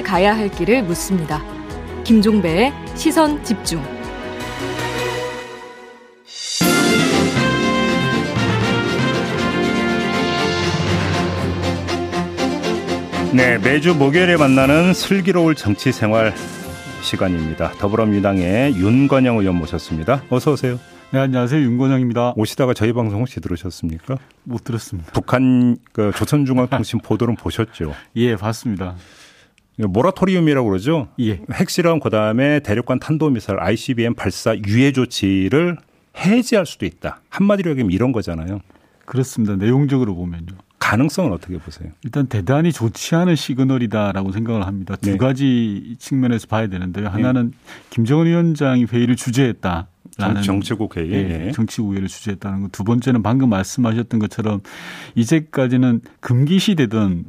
함께 가야 할 길을 묻습니다. 김종배의 시선 집중. 네, 매주 목요일에 만나는 슬기로울 정치 생활 시간입니다. 더불어민주당의 윤건영 의원 모셨습니다. 어서 오세요. 네, 안녕하세요. 윤건영입니다. 오시다가 저희 방송 혹시 들으셨습니까? 못 들었습니다. 북한 그 조선중앙통신 보도는 보셨죠? 예, 봤습니다. 모라토리움이라고 그러죠? 예. 핵실험 그다음에 대륙간 탄도미사일 ICBM 발사 유예 조치를 해지할 수도 있다. 한마디로 얘기하면 이런 거잖아요. 그렇습니다. 내용적으로 보면요. 가능성은 어떻게 보세요? 일단 대단히 좋지 않은 시그널이다라고 생각을 합니다. 두 네. 가지 측면에서 봐야 되는데요. 하나는 김정은 위원장이 회의를 주재했다. 라는 정치국 회의. 예, 예. 정치 우회를 주재했다는 것. 두 번째는 방금 말씀하셨던 것처럼 이제까지는 금기시되던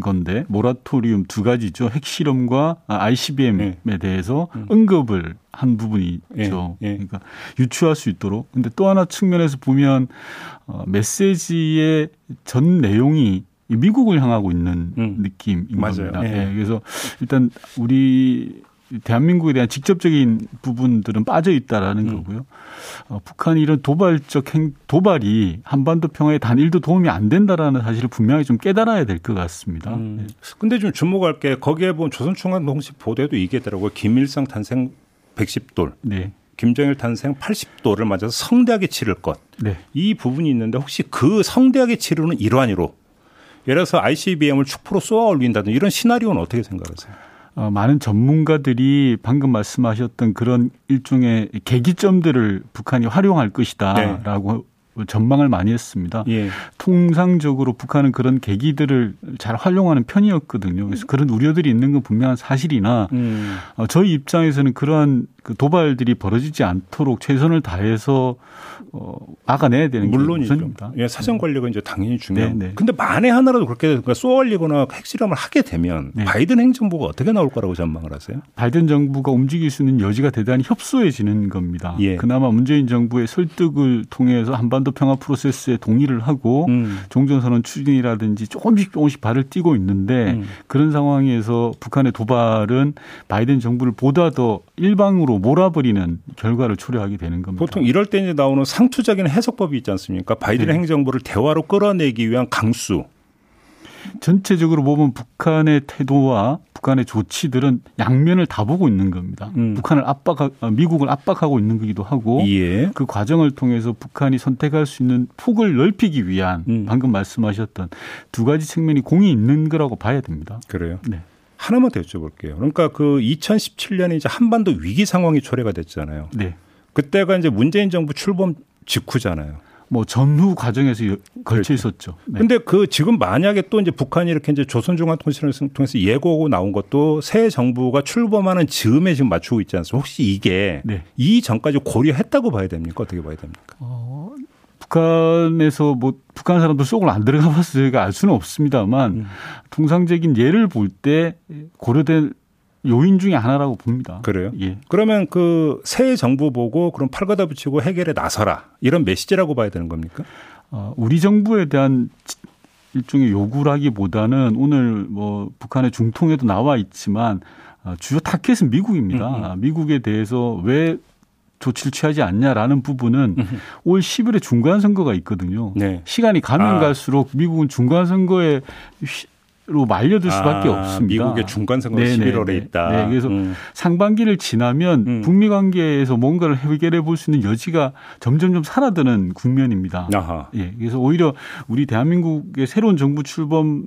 건데 모라토리움 두 가지죠. 핵실험과 ICBM에 대해서 언급을 한 부분이 있죠. 예, 예. 그러니까 유추할 수 있도록. 근데 또 하나 측면에서 보면 어, 메시지의 전 내용이 이 미국을 향하고 있는 음. 느낌인 맞아요. 겁니다. 예. 예, 그래서 일단 우리 대한민국에 대한 직접적인 부분들은 빠져 있다라는 음. 거고요. 어, 북한이 이런 도발적 행 도발이 한반도 평화에 단일도 도움이 안 된다라는 사실을 분명히 좀 깨달아야 될 것 같습니다. 음. 예. 근데 좀 주목할 게 거기에 보면 조선중앙통신 보도에도 이게 있더라고요. 김일성 탄생 110돌, 네. 김정일 탄생 80돌을 맞아서 성대하게 치를 것. 네. 이 부분이 있는데 혹시 그 성대하게 치르는 일환으로 예를 들어서 ICBM을 축포로 쏘아 올린다든 이런 시나리오는 어떻게 생각하세요? 어, 많은 전문가들이 방금 말씀하셨던 그런 일종의 계기점들을 북한이 활용할 것이다라고 전망을 많이 했습니다. 예. 통상적으로 북한은 그런 계기들을 잘 활용하는 편이었거든요. 그래서 그런 우려들이 있는 건 분명한 사실이나 음. 어, 저희 입장에서는 그러한 그 도발들이 벌어지지 않도록 최선을 다해서 어, 막아내야 되는 물론이죠. 우선입니다. 예, 사정 관리가 이제 당연히 중요해요. 네, 네. 근데 만에 하나라도 그렇게 그러니까 쏘아 올리거나 핵실험을 하게 되면 네. 바이든 행정부가 어떻게 나올 거라고 전망을 하세요? 바이든 정부가 움직일 수 있는 여지가 대단히 협소해지는 겁니다. 예. 그나마 문재인 정부의 설득을 통해서 한반도 평화 프로세스에 동의를 하고 음. 종전선언 추진이라든지 조금씩 조금씩 발을 띄고 있는데 음. 그런 상황에서 북한의 도발은 바이든 정부를 보다 더 일방으로 몰아버리는 결과를 초래하게 되는 겁니다. 보통 이럴 때 이제 나오는 상투적인 해석법이 있지 않습니까? 바이든 네. 행정부를 대화로 끌어내기 위한 강수. 전체적으로 보면 북한의 태도와 북한의 조치들은 양면을 다 보고 있는 겁니다. 음. 북한을 압박, 미국을 압박하고 있는 거기도 하고 예. 그 과정을 통해서 북한이 선택할 수 있는 폭을 넓히기 위한 음. 방금 말씀하셨던 두 가지 측면이 공이 있는 거라고 봐야 됩니다. 그래요. 네. 하나만 더 여쭤볼게요. 그러니까 그 2017년에 이제 한반도 위기 상황이 초래가 됐잖아요. 네. 그때가 이제 문재인 정부 출범 직후잖아요. 뭐 전후 과정에서 여- 걸쳐 있었죠. 네. 근데 그 지금 만약에 또 이제 북한이 이렇게 이제 조선중앙통신을 통해서 예고하고 나온 것도 새 정부가 출범하는 즈음에 지금 맞추고 있지 않습니까? 혹시 이게 네. 이 전까지 고려했다고 봐야 됩니까? 어떻게 봐야 됩니까? 어, 북한에서 뭐 북한 사람들 속을 안 들어가 봐서 저희가 알 수는 없습니다만 음. 통상적인 예를 볼 때 고려된 요인 중에 하나라고 봅니다. 그래요? 예. 그러면 그 새 정부 보고 그럼 팔가다 붙이고 해결에 나서라 이런 메시지라고 봐야 되는 겁니까? 어, 우리 정부에 대한 지- 일종의 요구라기보다는 오늘 뭐 북한의 중통에도 나와 있지만 어, 주요 타켓은 미국입니다. 미국에 대해서 왜 조치를 취하지 않냐라는 부분은 올 10일에 중간 선거가 있거든요. 네. 시간이 가면 아. 갈수록 미국은 중간 선거에 로 말려들 수밖에 아, 없습니다. 미국의 중간 선거 가 네, 네, 11월에 네. 있다. 네, 그래서 음. 상반기를 지나면 음. 북미 관계에서 뭔가를 해결해 볼 수 있는 여지가 점점점 사라드는 국면입니다. 아하. 예, 그래서 오히려 우리 대한민국의 새로운 정부 출범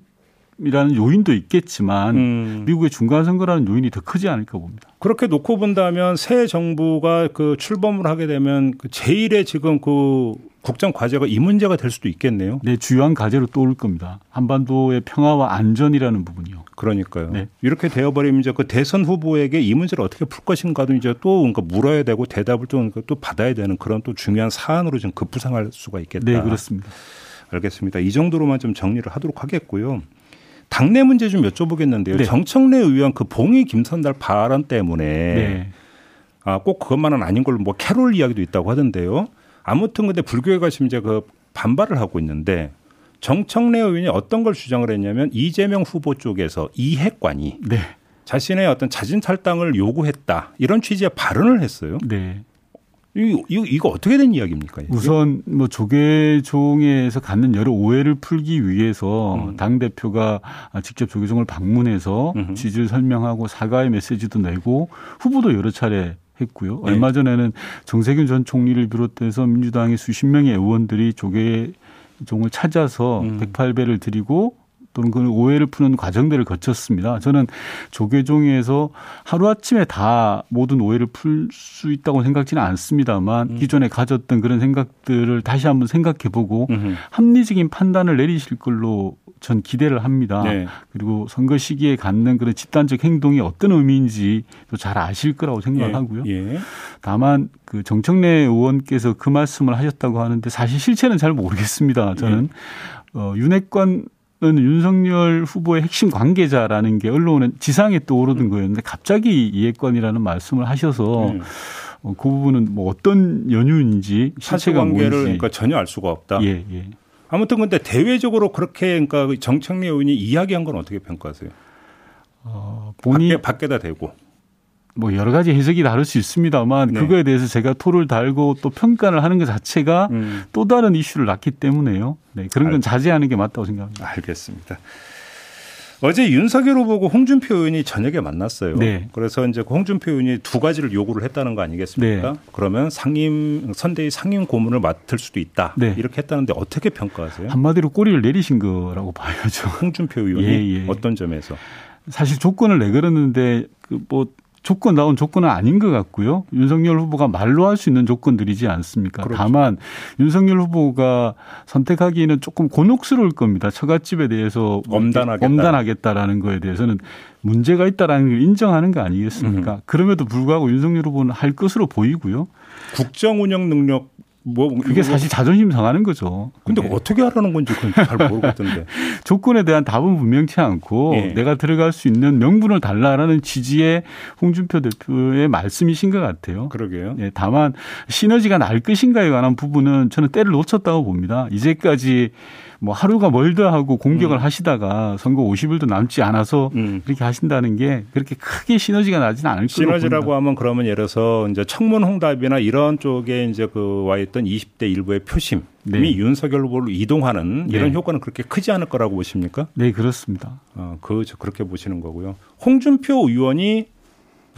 이라는 요인도 있겠지만 음. 미국의 중간 선거라는 요인이 더 크지 않을까 봅니다. 그렇게 놓고 본다면 새 정부가 그 출범을 하게 되면 그 제일의 지금 그 국정 과제가 이 문제가 될 수도 있겠네요. 네, 주요한 과제로 떠오를 겁니다. 한반도의 평화와 안전이라는 부분이요. 그러니까요. 네. 이렇게 되어버리면 이제 그 대선 후보에게 이 문제를 어떻게 풀 것인가도 이제 또 그러니까 물어야 되고 대답을 또, 그러니까 또 받아야 되는 그런 또 중요한 사안으로 지금 급부상할 수가 있겠다. 네, 그렇습니다. 알겠습니다. 이 정도로만 좀 정리를 하도록 하겠고요. 당내 문제 좀 여쭤보겠는데요. 네. 정청래 의원 그 봉이 김선달 발언 때문에 네. 아, 꼭 그것만은 아닌 걸로 뭐 캐롤 이야기도 있다고 하던데요. 아무튼 근데 불교회가 지금 이제 그 반발을 하고 있는데 정청래 의원이 어떤 걸 주장을 했냐면 이재명 후보 쪽에서 이핵관이 네. 자신의 어떤 자진 탈당을 요구했다 이런 취지의 발언을 했어요. 네. 이거, 이거, 어떻게 된 이야기입니까? 이게? 우선 뭐 조계종에서 갖는 여러 오해를 풀기 위해서 음. 당 대표가 직접 조계종을 방문해서 음흠. 지지를 설명하고 사과의 메시지도 내고 후보도 여러 차례 했고요. 네. 얼마 전에는 정세균 전 총리를 비롯해서 민주당의 수십 명의 의원들이 조계종을 찾아서 음. 108배를 드리고 또는 그 오해를 푸는 과정들을 거쳤습니다. 저는 조계종에서 하루아침에 다 모든 오해를 풀 수 있다고 생각지는 않습니다만 음. 기존에 가졌던 그런 생각들을 다시 한번 생각해 보고. 합리적인 판단을 내리실 걸로 전 기대를 합니다. 네. 그리고 선거 시기에 갖는 그런 집단적 행동이 어떤 의미인지 또 잘 아실 거라고 생각을 하고요. 예. 다만 그 정청래 의원께서 그 말씀을 하셨다고 하는데 사실 실체는 잘 모르겠습니다. 저는 예. 어, 윤핵관은 윤석열 후보의 핵심 관계자라는 게 언론에 지상에 떠오르는 거였는데 갑자기 이핵관이라는 말씀을 하셔서 음. 어, 그 부분은 뭐 어떤 연유인지 실체가 사실관계를 뭔지 그러니까 전혀 알 수가 없다. 예, 예. 아무튼 근데 대외적으로 그렇게 그러니까 정청래 의원이 이야기한 건 어떻게 평가하세요? 어, 본인 밖에 밖에다 대고. 뭐 여러 가지 해석이 다를 수 있습니다만 네. 그거에 대해서 제가 토를 달고 또 평가를 하는 것 자체가 음. 또 다른 이슈를 낳기 때문에요. 네, 그런 건 알- 자제하는 게 맞다고 생각합니다. 알겠습니다. 어제 윤석열 후보고 홍준표 의원이 저녁에 만났어요. 네. 그래서 이제 그 홍준표 의원이 두 가지를 요구를 했다는 거 아니겠습니까? 네. 그러면 상임 선대위 상임 고문을 맡을 수도 있다. 네. 이렇게 했다는데 어떻게 평가하세요? 한마디로 꼬리를 내리신 거라고 봐야죠. 홍준표 의원이 예, 예. 어떤 점에서? 사실 조건을 내걸었는데 그뭐 조건 나온 조건은 아닌 것 같고요. 윤석열 후보가 말로 할 수 있는 조건들이지 않습니까? 그렇죠. 다만 윤석열 후보가 선택하기에는 조금 곤혹스러울 겁니다. 처갓집에 대해서 뭐 엄단하겠다. 엄단하겠다라는 거에 대해서는 문제가 있다라는 걸 인정하는 거 아니겠습니까? 음. 그럼에도 불구하고 윤석열 후보는 할 것으로 보이고요. 국정 운영 능력 뭐 그게 사실 자존심 상하는 거죠. 근데 그게. 어떻게 하라는 건지 그건 잘 모르겠던데. 조건에 대한 답은 분명치 않고 예. 내가 들어갈 수 있는 명분을 달라라는 취지의 홍준표 대표의 말씀이신 것 같아요. 그러게요. 예, 다만 시너지가 날 것인가에 관한 부분은 저는 때를 놓쳤다고 봅니다. 이제까지 뭐 하루가 멀다 하고 공격을 음. 하시다가 선거 50일도 남지 않아서 음. 그렇게 하신다는 게 그렇게 크게 시너지가 나지는 않을 거로 시너지라고 봅니다. 하면 그러면 예를 들어서 이제 청문 홍답이나 이런 쪽에 이제 그 와 있던 20대 일부의 표심이 네. 윤석열 후보로 이동하는 이런 네. 효과는 그렇게 크지 않을 거라고 보십니까? 네, 그렇습니다. 어, 그저 그렇게 보시는 거고요. 홍준표 의원이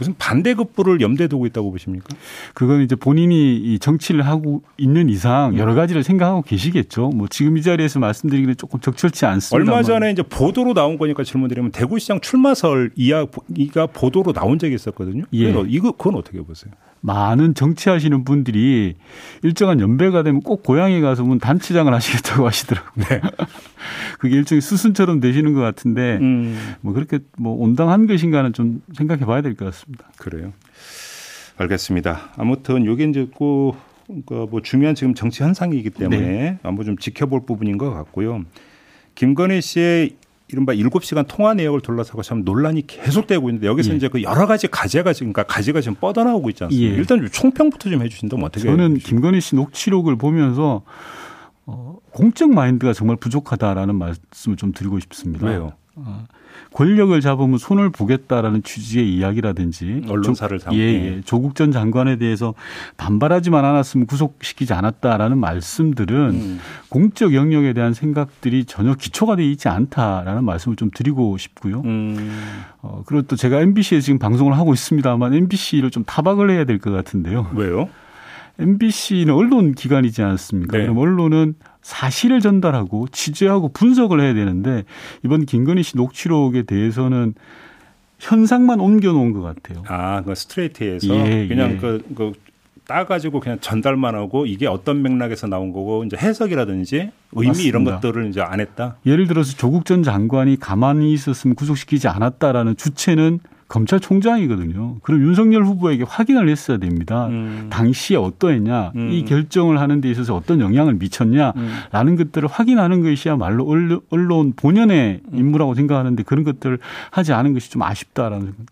무슨 반대급부를 염두에 두고 있다고 보십니까? 그건 이제 본인이 이 정치를 하고 있는 음. 이상 여러 가지를 생각하고 계시겠죠. 뭐 지금 이 자리에서 말씀드리기는 조금 적절치 않습니다. 얼마 전에 이제 보도로 나온 거니까 질문드리면 대구시장 출마설 이야기가 보도로 나온 적이 있었거든요. 예. 그건, 이거 그건 어떻게 보세요? 많은 정치하시는 분들이 일정한 연배가 되면 꼭 고향에 가서 문 단체장을 하시겠다고 하시더라고요. 그게 일종의 수순처럼 되시는 것 같은데 음, 뭐 그렇게 뭐 온당한 것인가는 좀 생각해 봐야 될 것 같습니다. 그래요. 알겠습니다. 아무튼 요게 이제 꼭, 그뭐 중요한 지금 정치 현상이기 때문에 네. 한번 좀 지켜볼 부분인 것 같고요. 김건희 씨의 이른바 7시간 통화 내역을 둘러싸고 참 논란이 계속되고 있는데 여기서 예. 이제 그 여러 가지 가제가 지금 그러니까 가지가 지금 뻗어나오고 있지 않습니까? 예. 일단 좀 총평부터 좀 해주신다면 어떻게? 저는? 김건희 씨 녹취록을 보면서 어, 공적 마인드가 정말 부족하다라는 말씀을 좀 드리고 싶습니다. 왜요? 어, 권력을 잡으면 손을 보겠다라는 취지의 이야기라든지 언론사를 조, 삼- 예, 예. 예. 조국 전 장관에 대해서 반발하지만 않았으면 구속시키지 않았다라는 말씀들은 음. 공적 영역에 대한 생각들이 전혀 기초가 되어 있지 않다라는 말씀을 좀 드리고 싶고요. 음. 어, 그리고 또 제가 MBC에 지금 방송을 하고 있습니다만 MBC를 좀 타박을 해야 될 것 같은데요. 왜요? MBC는 언론 기관이지 않습니까? 네. 그럼 언론은 사실을 전달하고 취재하고 분석을 해야 되는데 이번 김건희 씨 녹취록에 대해서는 현상만 옮겨놓은 것 같아요. 아, 그 스트레이트에서 예, 그냥 예. 그, 그 따가지고 그냥 전달만 하고 이게 어떤 맥락에서 나온 거고 이제 해석이라든지 의미 이런 맞습니다. 것들을 이제 안 했다. 예를 들어서 조국 전 장관이 가만히 있었으면 구속시키지 않았다라는 주체는 검찰총장이거든요. 그럼 윤석열 후보에게 확인을 했어야 됩니다. 음. 당시에 어떠했냐, 음. 이 결정을 하는 데 있어서 어떤 영향을 미쳤냐, 음. 라는 것들을 확인하는 것이야말로 언론- 본연의 음. 임무라고 생각하는데 그런 것들을 하지 않은 것이 좀 아쉽다라는 생각.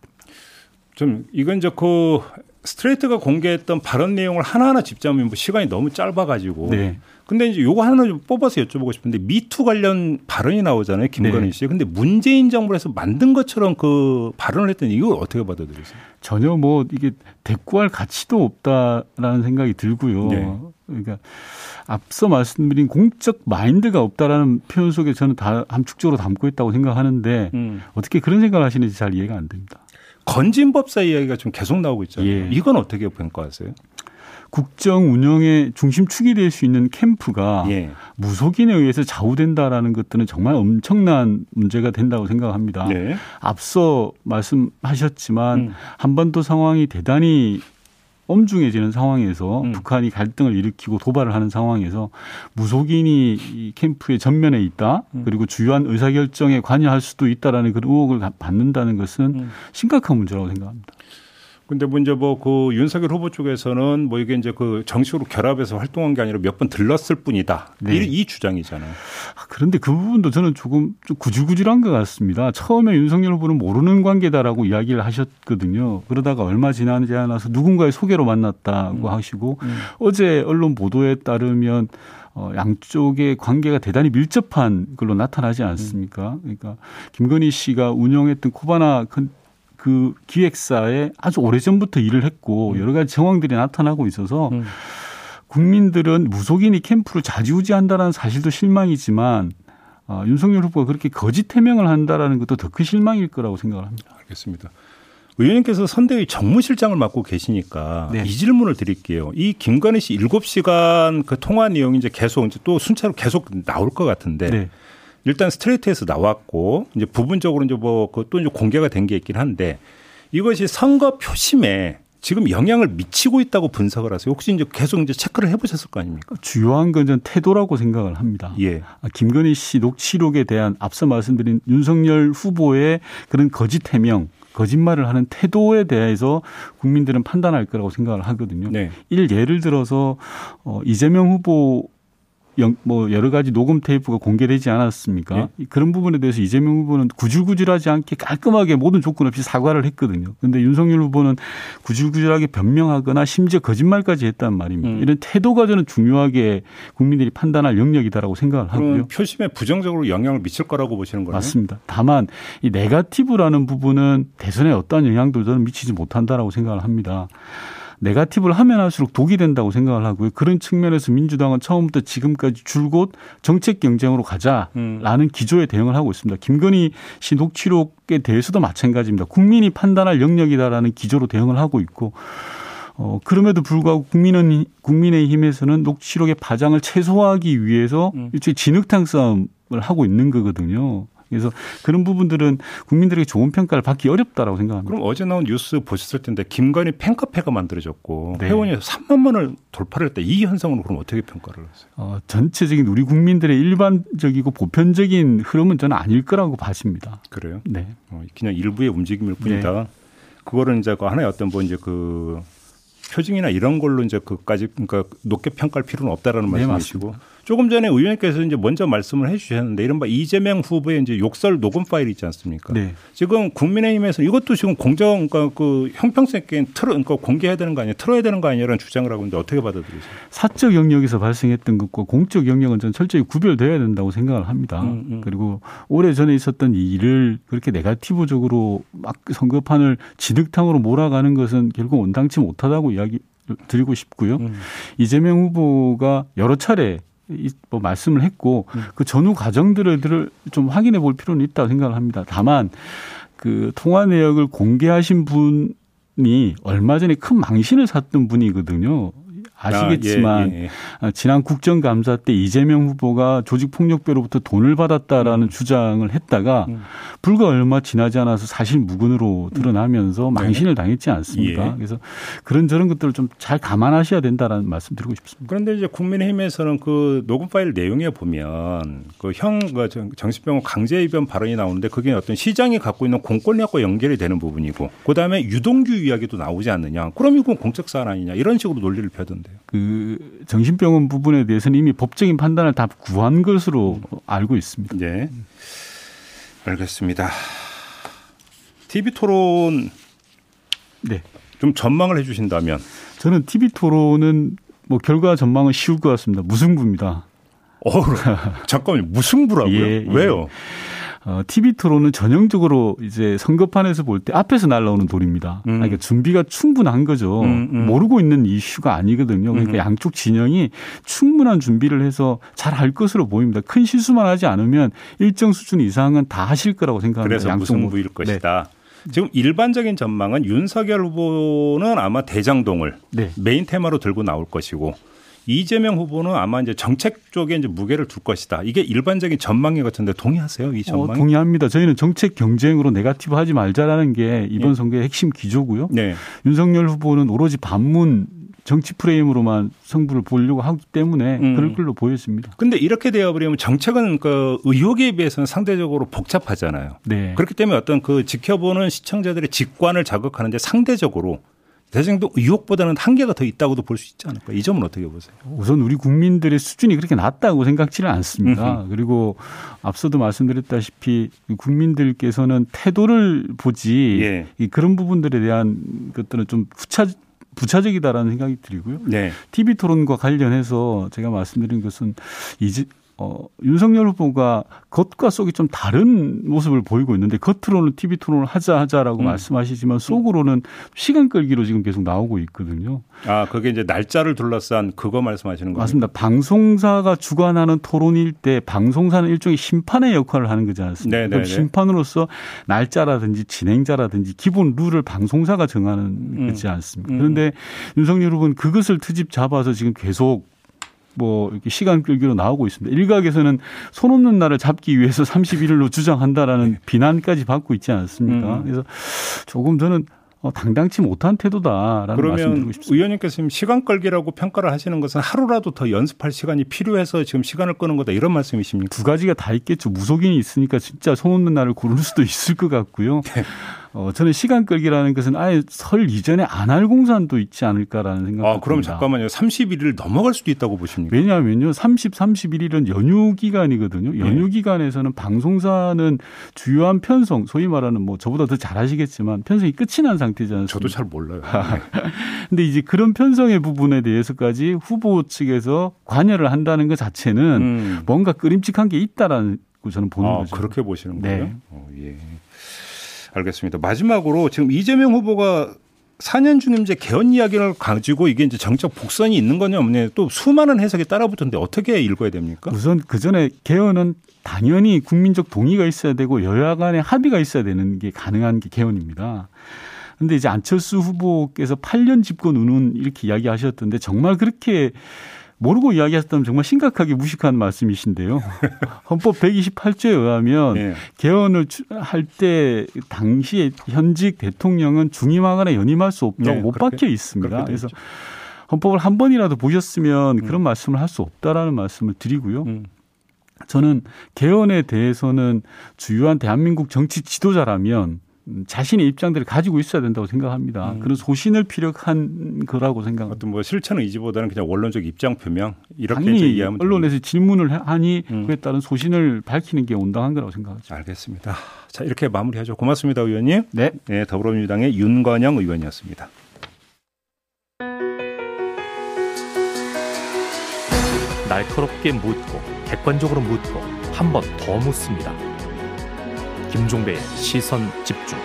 좀 이건 그 스트레이트가 공개했던 발언 내용을 하나하나 짚자면 뭐 시간이 너무 짧아가지고. 네. 근데 이제 요거 하나 좀 뽑아서 여쭤보고 싶은데 미투 관련 발언이 나오잖아요. 김건희 네. 씨. 근데 문재인 정부에서 만든 것처럼 그 발언을 했더니 이걸 어떻게 받아들이세요? 전혀 뭐 이게 대꾸할 가치도 없다라는 생각이 들고요. 네. 그러니까 앞서 말씀드린 공적 마인드가 없다라는 표현 속에 저는 다 함축적으로 담고 있다고 생각하는데 음. 어떻게 그런 생각을 하시는지 잘 이해가 안 됩니다. 건진법사 이야기가 좀 계속 나오고 있잖아요. 예. 이건 어떻게 평가하세요? 국정 운영의 중심축이 될 수 있는 캠프가 예. 무속인에 의해서 좌우된다라는 것들은 정말 엄청난 문제가 된다고 생각합니다. 네. 앞서 말씀하셨지만 음. 한반도 상황이 대단히 엄중해지는 상황에서 음. 북한이 갈등을 일으키고 도발을 하는 상황에서 무속인이 이 캠프의 전면에 있다 음. 그리고 주요한 의사결정에 관여할 수도 있다라는 그런 의혹을 가- 받는다는 것은 음. 심각한 문제라고 생각합니다. 근데 뭐 이제 뭐그 윤석열 후보 쪽에서는 뭐 이게 이제 그 정식으로 결합해서 활동한 게 아니라 몇 번 들렀을 뿐이다. 네. 이, 이 주장이잖아요. 아, 그런데 그 부분도 저는 조금 좀 구질구질한 것 같습니다. 처음에 윤석열 후보는 모르는 관계다라고 이야기를 하셨거든요. 그러다가 얼마 지나지 않아서 누군가의 소개로 만났다고 하시고 음. 어제 언론 보도에 따르면 어, 양쪽의 관계가 대단히 밀접한 걸로 나타나지 않습니까? 그러니까 김건희 씨가 운영했던 코바나 큰- 그 기획사에 아주 오래전부터 일을 했고 여러 가지 정황들이 나타나고 있어서 음. 국민들은 무속인이 캠프를 좌지우지한다는 사실도 실망이지만 어, 윤석열 후보가 그렇게 거짓 해명을 한다라는 것도 더 큰 실망일 거라고 생각을 합니다. 알겠습니다. 의원님께서 선대위 정무실장을 맡고 계시니까 네. 이 질문을 드릴게요. 이 김건희 씨 7시간 그 통화 내용이 이제 계속 이제 또 순차로 계속 나올 것 같은데 네. 일단 스트레이트에서 나왔고 이제 부분적으로 이제 뭐 그것도 이제 공개가 된 게 있긴 한데 이것이 선거 표심에 지금 영향을 미치고 있다고 분석을 하세요. 혹시 이제 계속 이제 체크를 해보셨을 거 아닙니까? 주요한 건 저는 태도라고 생각을 합니다. 예. 아, 김건희 씨 녹취록에 대한 앞서 말씀드린 윤석열 후보의 그런 거짓 해명, 거짓말을 하는 태도에 대해서 국민들은 판단할 거라고 생각을 하거든요. 네. 일 예를 들어서 어, 이재명 후보 영, 뭐 여러 가지 녹음 테이프가 공개되지 않았습니까? 그런 부분에 대해서 이재명 후보는 구질구질하지 않게 깔끔하게 모든 조건 없이 사과를 했거든요. 그런데 윤석열 후보는 구질구질하게 변명하거나 심지어 거짓말까지 했단 말입니다. 음. 이런 태도가 저는 중요하게 국민들이 판단할 영역이다라고 생각을 하고요. 표심에 부정적으로 영향을 미칠 거라고 보시는 거예요? 맞습니다. 다만 이 네가티브라는 부분은 대선에 어떠한 영향도 저는 미치지 못한다라고 생각을 합니다. 네가티브를 하면 할수록 독이 된다고 생각을 하고요. 그런 측면에서 민주당은 처음부터 지금까지 줄곧 정책 경쟁으로 가자라는 음. 기조에 대응을 하고 있습니다. 김건희 씨 녹취록에 대해서도 마찬가지입니다. 국민이 판단할 영역이다라는 기조로 대응을 하고 있고 어, 그럼에도 불구하고 국민은, 국민의힘에서는 녹취록의 파장을 최소화하기 위해서 음. 일종의 진흙탕 싸움을 하고 있는 거거든요. 그래서 그런 부분들은 국민들에게 좋은 평가를 받기 어렵다라고 생각합니다. 그럼 어제 나온 뉴스 보셨을 텐데 김건희 팬카페가 만들어졌고 네. 회원이 3만 원을 돌파를 했다. 이 현상으로 그럼 어떻게 평가를 하세요? 어, 전체적인 우리 국민들의 일반적이고 보편적인 흐름은 저는 아닐 거라고 봐집니다. 그래요? 네. 어, 그냥 일부의 움직임일 뿐이다. 그거를 이제 그 하나의 어떤 뭐 이제 그 표징이나 이런 걸로 이제 그까지 그러니까 높게 평가할 필요는 없다라는 네, 말씀이시고 조금 전에 의원님께서 이제 먼저 말씀을 해주셨는데 이른바 이재명 후보의 이제 욕설 녹음 파일이 있지 않습니까? 네. 지금 국민의힘에서 이것도 지금 공정 그러니까 그 형평성 있게 틀어 그러니까 공개해야 되는 거 아니야, 틀어야 되는 거 아니냐라는 주장을 하고 있는데 어떻게 받아들이세요? 사적 영역에서 발생했던 것과 공적 영역은 전 철저히 구별돼야 된다고 생각을 합니다. 음, 음. 그리고 오래 전에 있었던 이 일을 그렇게 네가티브적으로 막 선거판을 진흙탕으로 몰아가는 것은 결국 온당치 못하다고 이야기 드리고 싶고요. 음. 이재명 후보가 여러 차례 이- 뭐 말씀을 했고 음. 그 전후 과정들을 좀 확인해 볼 필요는 있다고 생각을 합니다. 다만 그 통화 내역을 공개하신 분이 얼마 전에 큰 망신을 샀던 분이거든요. 아시겠지만 아, 예, 예, 예. 아, 지난 국정감사 때 이재명 후보가 조직폭력배로부터 돈을 받았다라는 주장을 했다가 음. 불과 얼마 지나지 않아서 사실 무근으로 드러나면서 망신을 당했지 않습니까? 네. 예. 그래서 그런 저런 것들을 좀 잘 감안하셔야 된다라는 말씀 드리고 싶습니다. 그런데 이제 국민의힘에서는 그 녹음 파일 내용에 보면 그형 그 정신병원 강제 입원 발언이 나오는데 그게 어떤 시장이 갖고 있는 공권력과 연결이 되는 부분이고 그다음에 유동규 이야기도 나오지 않느냐. 그럼 이건 공적 사안 아니냐. 이런 식으로 논리를 펴던데 요. 그 정신병원 부분에 대해서는 이미 법적인 판단을 다 구한 것으로 알고 있습니다. 네. 알겠습니다. TV 토론 네. 좀 전망을 해 주신다면 저는 TV 토론은 뭐 결과 전망은 쉬울 것 같습니다. 무승부입니다. 어, 잠깐만요. 무승부라고요? 예, 예. 왜요? 어, TV 토론은 전형적으로 이제 선거판에서 볼 때 앞에서 날라오는 돌입니다. 음. 그러니까 준비가 충분한 거죠. 음, 음. 모르고 있는 이슈가 아니거든요. 그러니까 음. 양쪽 진영이 충분한 준비를 해서 잘 할 것으로 보입니다. 큰 실수만 하지 않으면 일정 수준 이상은 다 하실 거라고 생각합니다. 그래서 무승부일 네. 것이다. 네. 지금 일반적인 전망은 윤석열 후보는 아마 대장동을 네. 메인 테마로 들고 나올 것이고 이재명 후보는 아마 이제 정책 쪽에 이제 무게를 둘 것이다. 이게 일반적인 전망이 같은데 동의하세요? 이 전망? 어, 동의합니다. 저희는 정책 경쟁으로 네가티브 하지 말자라는 게 이번 네. 선거의 핵심 기조고요. 네. 윤석열 후보는 오로지 반문 정치 프레임으로만 승부를 보려고 하기 때문에 음. 그럴 걸로 보였습니다. 근데 이렇게 되어버리면 정책은 그 의혹에 비해서는 상대적으로 복잡하잖아요. 네. 그렇기 때문에 어떤 그 지켜보는 시청자들의 직관을 자극하는데 상대적으로 대정도 의혹보다는 한계가 더 있다고도 볼 수 있지 않을까? 이 점은 어떻게 보세요? 우선 우리 국민들의 수준이 그렇게 낮다고 생각지는 않습니다. 음흠. 그리고 앞서도 말씀드렸다시피 국민들께서는 태도를 보지 예. 그런 부분들에 대한 것들은 좀 후차 부차적이다라는 생각이 들고요. 네. TV 토론과 관련해서 제가 말씀드린 것은 이제 어, 윤석열 후보가 겉과 속이 좀 다른 모습을 보이고 있는데 겉으로는 TV 토론을 하자 하자라고 음. 말씀하시지만 속으로는 시간 끌기로 지금 계속 나오고 있거든요. 아, 그게 이제 날짜를 둘러싼 그거 말씀하시는 거예요? 맞습니다. 방송사가 주관하는 토론일 때 방송사는 일종의 심판의 역할을 하는 거지 않습니까? 네네네. 그럼 심판으로서 날짜라든지 진행자라든지 기본 룰을 방송사가 정하는 음. 거지 않습니까? 음. 그런데 윤석열 후보는 그것을 트집 잡아서 지금 계속 뭐 이렇게 시간 끌기로 나오고 있습니다. 일각에서는 손 없는 날을 잡기 위해서 31일로 주장한다라는 네. 비난까지 받고 있지 않습니까? 음. 그래서 조금 저는 어, 당당치 못한 태도다라는 그러면 의원님께서 지금 시간 끌기라고 평가를 하시는 것은 하루라도 더 연습할 시간이 필요해서 지금 시간을 끄는 거다 이런 말씀이십니까? 두 가지가 다 있겠죠. 무속인이 있으니까 진짜 손 없는 날을 고를 수도 있을 것 같고요. 네. 어, 저는 시간 끌기라는 것은 아예 설 이전에 안 할 공산도 있지 않을까라는 생각이 듭니다. 아, 그럼 잠깐만요. 31일 넘어갈 수도 있다고 보십니까? 왜냐하면요. 30, 31일은 연휴 기간이거든요. 네. 연휴 네. 기간에서는 방송사는 주요한 편성, 소위 말하는 뭐 저보다 더 잘하시겠지만 편성이 끝이 난 상태잖아요. 저도 잘 몰라요. 네. 근데 이제 그런 편성의 부분에 대해서까지 후보 측에서 관여를 한다는 것 자체는 음. 뭔가 끄림칙한 게 있다라는 저는 보는 아, 거죠. 그렇게 보시는 거예요? 네. 어, 예. 알겠습니다. 마지막으로 지금 이재명 후보가 4년 중임제 개헌 이야기를 가지고 이게 이제 정책 복선이 있는 거냐 없냐 또 수많은 해석이 따라붙었는데 어떻게 읽어야 됩니까? 우선 그 전에 개헌은 당연히 국민적 동의가 있어야 되고 여야 간의 합의가 있어야 되는 게 가능한 게 개헌입니다. 근데 이제 안철수 후보께서 8년 집권 운운 이렇게 이야기하셨던데 정말 그렇게 모르고 이야기하셨다면 정말 심각하게 무식한 말씀이신데요. 헌법 128조에 의하면 네. 개헌을 할 때 당시에 현직 대통령은 중임하거나 연임할 수 없다고 네, 못 그렇게, 박혀 있습니다. 그래서 헌법을 한 번이라도 보셨으면 음. 그런 말씀을 할 수 없다라는 말씀을 드리고요. 음. 저는 개헌에 대해서는 주요한 대한민국 정치 지도자라면 자신의 입장들을 가지고 있어야 된다고 생각합니다. 음. 그런 소신을 피력한 거라고 생각합니다. 어떤 뭐 실천 의지보다는 그냥 원론적 입장 표명 이렇게 이해하면 언론에서 질문을 하니 음. 그에 따른 소신을 밝히는 게 온당한 거라고 생각하죠. 알겠습니다. 자 이렇게 마무리하죠. 고맙습니다, 의원님. 네. 네 더불어민주당의 윤건영 의원이었습니다. 날카롭게 묻고 객관적으로 묻고 한 번 더 묻습니다. 김종배의 시선 집중.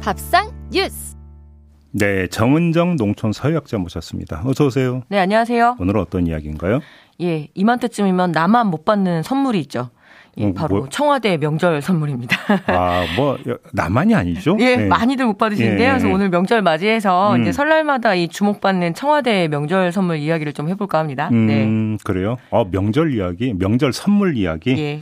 밥상 뉴스. 네, 정은정 농촌 서유학자 모셨습니다. 어서 오세요. 네, 안녕하세요. 오늘은 어떤 이야기인가요? 예, 이맘때쯤이면 나만 못 받는 선물이 있죠. 예, 어, 바로 뭐, 청와대 명절 선물입니다. 아, 뭐 나만이 아니죠? 예, 네. 많이들 못 받으시는데요. 예, 그래서 오늘 명절 맞이해서 음. 이제 설날마다 이 주목받는 청와대 명절 선물 이야기를 좀 해볼까 합니다. 음, 네. 그래요? 어, 명절 이야기, 명절 선물 이야기. 예.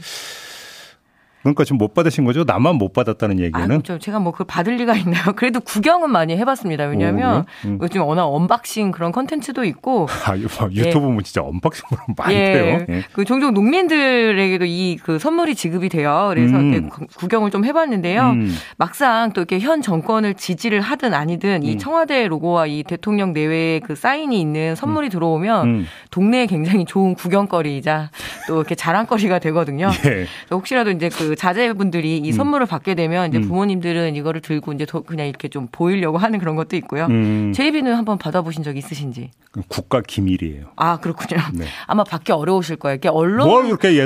그러니까 지금 못 받으신 거죠? 나만 못 받았다는 얘기는? 아, 그렇죠. 제가 뭐 그걸 받을 리가 있나요? 그래도 구경은 많이 해봤습니다. 왜냐하면 오, 음. 요즘 워낙 unboxing 그런 컨텐츠도 있고. 아, 뭐 유튜브 예. 보면 진짜 unboxing으로 많이 예. 돼요. 예. 그 종종 농민들에게도 이 그 선물이 지급이 돼요. 그래서 음. 구경을 좀 해봤는데요. 음. 막상 또 이렇게 현 정권을 지지를 하든 아니든 이 음. 청와대 로고와 이 대통령 내외의 그 사인이 있는 선물이 음. 들어오면 음. 동네에 굉장히 좋은 구경거리이자 또 이렇게 자랑거리가 되거든요. 예. 혹시라도 이제 그 자제분들이 이 선물을 받게 되면 이제 부모님들은 이거를 들고 이제 그냥 이렇게 좀 보이려고 하는 그런 것도 있고요. 제이비는 한번 받아보신 적 있으신지? 국가 기밀이에요. 아 그렇군요. 네. 아마 받기 어려우실 거예요. 이렇게 언론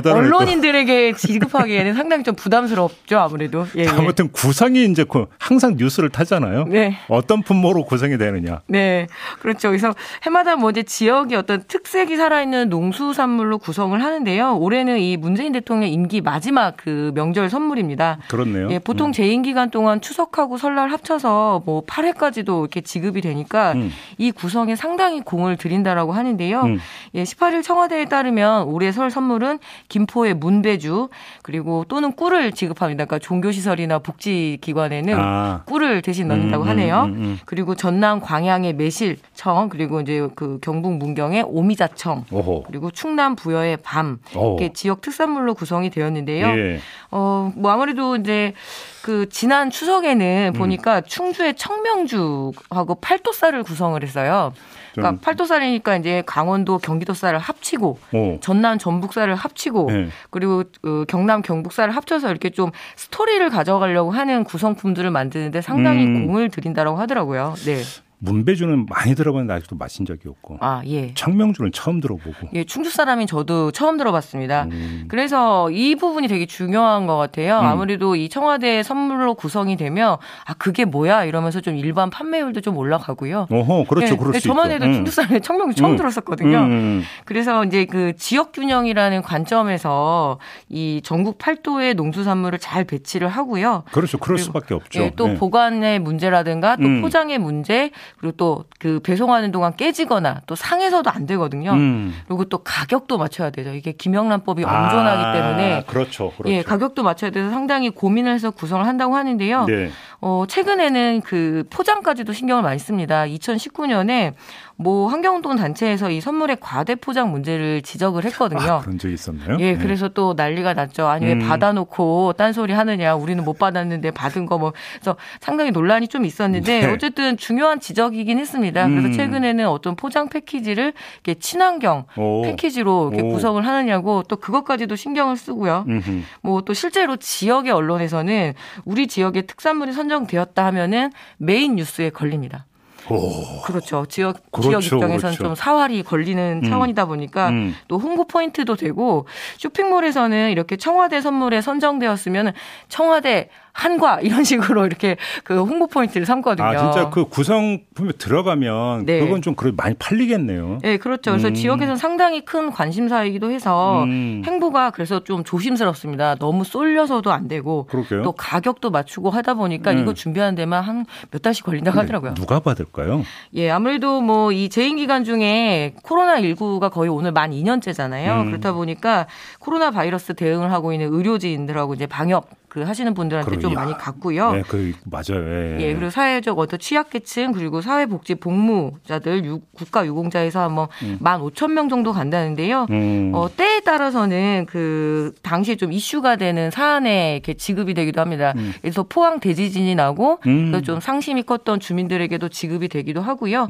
언론인들에게 지급하기에는 상당히 좀 부담스럽죠 아무래도. 예, 예. 아무튼 구성이 이제 그 항상 뉴스를 타잖아요. 네. 어떤 분모로 구성이 되느냐. 네, 그렇죠. 그래서 해마다 뭐 이제 지역이 어떤 특색이 살아있는 농수산물로 구성을 하는데요. 올해는 이 문재인 대통령 임기 마지막 그 명절 선물입니다. 그렇네요. 예, 보통 음. 재임 기간 동안 추석하고 설날 합쳐서 뭐 8회까지도 이렇게 지급이 되니까 음. 이 구성에 상당히 고 공을 드린다라고 하는데요. 음. 예, 18일 청와대에 따르면 올해 설 선물은 김포의 문배주 그리고 또는 꿀을 지급합니다. 그러니까 종교시설이나 복지기관에는 아. 꿀을 대신 넣는다고 음, 음 하네요. 음, 음, 그리고 전남 광양의 매실청 그리고 이제 그 경북 문경의 오미자청 오호. 그리고 충남 부여의 밤 이렇게 지역 특산물로 구성이 되었는데요. 예. 어, 뭐 아무래도 이제 그 지난 추석에는 보니까 음. 충주의 청명주하고 팔도살을 구성을 했어요. 그러니까 팔도살이니까 이제 강원도 경기도살을 합치고 오. 전남 전북살을 합치고 네. 그리고 그 경남 경북살을 합쳐서 이렇게 좀 스토리를 가져가려고 하는 구성품들을 만드는데 상당히 음. 공을 들인다라고 하더라고요. 네. 문배주는 많이 들어봤는데 아직도 마신 적이 없고. 아, 예. 청명주는 처음 들어보고. 예, 충주 사람인 저도 처음 들어봤습니다. 음. 그래서 이 부분이 되게 중요한 것 같아요. 음. 아무래도 이 청와대 선물로 구성이 되면 아, 그게 뭐야? 이러면서 좀 일반 판매율도 좀 올라가고요. 어허, 그렇죠. 예, 그럴 수 저만 해도 음. 충주 사람인 청명주 처음 음. 들었었거든요. 음, 음. 그래서 이제 그 지역 균형이라는 관점에서 이 전국 팔도의 농수산물을 잘 배치를 하고요. 그렇죠. 그럴 수밖에 없죠. 예, 또 네. 보관의 문제라든가 또 포장의 문제 그리고 또 그 배송하는 동안 깨지거나 또 상해서도 안 되거든요. 음. 그리고 또 가격도 맞춰야 되죠. 이게 김영란법이 아, 온전하기 때문에 그렇죠, 그렇죠. 예, 가격도 맞춰야 돼서 상당히 고민을 해서 구성을 한다고 하는데요. 네. 어, 최근에는 그 포장까지도 신경을 많이 씁니다. 2019년에 뭐 환경운동 단체에서 이 선물의 과대 포장 문제를 지적을 했거든요. 아, 그런 적이 있었나요? 예, 네. 그래서 또 난리가 났죠. 아니 왜 음. 받아놓고 딴소리 하느냐? 우리는 못 받았는데 받은 거 뭐. 그래서 상당히 논란이 좀 있었는데 네. 어쨌든 중요한 지적이긴 했습니다. 그래서 음. 최근에는 어떤 포장 패키지를 이렇게 친환경 오. 패키지로 이렇게 오. 구성을 하느냐고 또 그것까지도 신경을 쓰고요. 뭐 또 실제로 지역의 언론에서는 우리 지역의 특산물이 선 정되었다 하면은 메인 뉴스에 걸립니다. 오. 그렇죠. 지역 그렇죠, 지역 입장에서는 그렇죠. 좀 사활이 걸리는 음. 차원이다 보니까 음. 또 홍보 포인트도 되고 쇼핑몰에서는 이렇게 청와대 선물에 선정되었으면 청와대 한과 이런 식으로 이렇게 그 홍보 포인트를 삼거든요. 아 진짜 그 구성품에 들어가면 네. 그건 좀 그래 많이 팔리겠네요. 네, 그렇죠. 그래서 음. 지역에서는 상당히 큰 관심사이기도 해서 음. 행보가 그래서 좀 조심스럽습니다. 너무 쏠려서도 안 되고 그럴게요? 또 가격도 맞추고 하다 보니까 음. 이거 준비하는 데만 한 몇 달씩 걸린다고 하더라고요. 누가 받을까요? 예, 아무래도 뭐 이 재임 기간 중에 코로나 19가 거의 오늘 만 2년째잖아요. 음. 그렇다 보니까 코로나 바이러스 대응을 하고 있는 의료진들하고 이제 방역 그 하시는 분들한테 그럼, 좀 야. 많이 갔고요. 네, 그 맞아요. 예. 예, 그리고 사회적 어떤 취약계층 그리고 사회복지 복무자들 유, 국가 유공자에서 한번 음. 15,000명 정도 간다는데요. 음. 어, 때에 따라서는 그 당시에 좀 이슈가 되는 사안에 이렇게 지급이 되기도 합니다. 음. 그래서 포항 대지진이 나고 음. 좀 상심이 컸던 주민들에게도 지급이 되기도 하고요.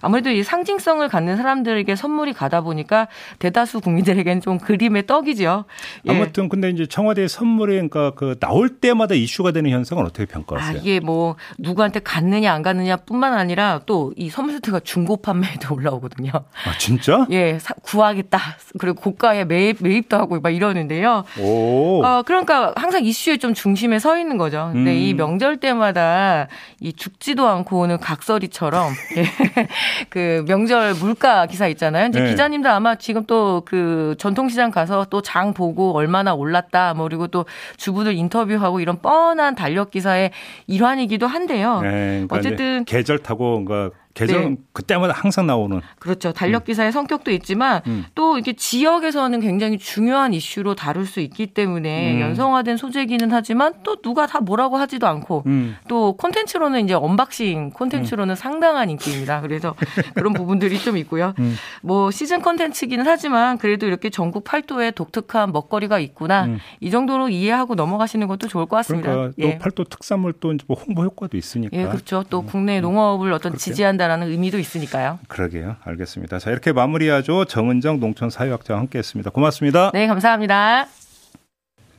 아무래도 이 상징성을 갖는 사람들에게 선물이 가다 보니까 대다수 국민들에게는 좀 그림의 떡이죠. 예. 아무튼 근데 이제 청와대 선물에 그러니까 그 나올 때마다 이슈가 되는 현상은 어떻게 평가하세요? 아, 이게 뭐 누구한테 갔느냐 안 갔느냐뿐만 아니라 또 이 선물 세트가 중고 판매에도 올라오거든요. 아 진짜? 예, 사, 구하겠다. 그리고 고가에 매입 매입도 하고 막 이러는데요. 오. 어, 그러니까 항상 이슈의 좀 중심에 서 있는 거죠. 근데 음. 이 명절 때마다 이 죽지도 않고 오는 각설이처럼 예, 그 명절 물가 기사 있잖아요. 이제 네. 기자님들 아마 지금 또 그 전통시장 가서 또 장 보고 얼마나 올랐다. 뭐 그리고 또 주부들 인 인터뷰하고 이런 뻔한 달력 기사의 일환이기도 한데요. 네, 그러니까 어쨌든 계절 타고 뭔가 계절 네. 그때마다 항상 나오는 그렇죠. 달력 기사의 성격도 있지만 음. 또 이게 지역에서는 굉장히 중요한 이슈로 다룰 수 있기 때문에 음. 연성화된 소재기는 하지만 또 누가 다 뭐라고 하지도 않고 음. 또 콘텐츠로는 이제 unboxing 콘텐츠로는 상당한 인기입니다. 그래서 그런 부분들이 좀 있고요. 음. 뭐 시즌 콘텐츠기는 하지만 그래도 이렇게 전국 팔도에 독특한 먹거리가 있구나 음. 이 정도로 이해하고 넘어가시는 것도 좋을 것 같습니다. 그러니까 또 예. 팔도 특산물 또 뭐 홍보 효과도 있으니까. 예, 그렇죠. 또 국내 농업을 어떤 그렇게요? 지지한 다라는 의미도 있으니까요. 그러게요. 알겠습니다. 자, 이렇게 마무리하죠. 정은정 농촌 사회학자와 함께 했습니다. 고맙습니다. 네, 감사합니다.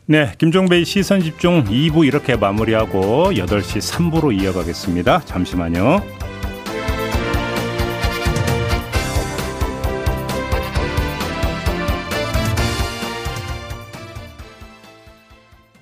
네, 김종배의 시선 집중 2부 이렇게 마무리하고 8시 3부로 이어가겠습니다. 잠시만요.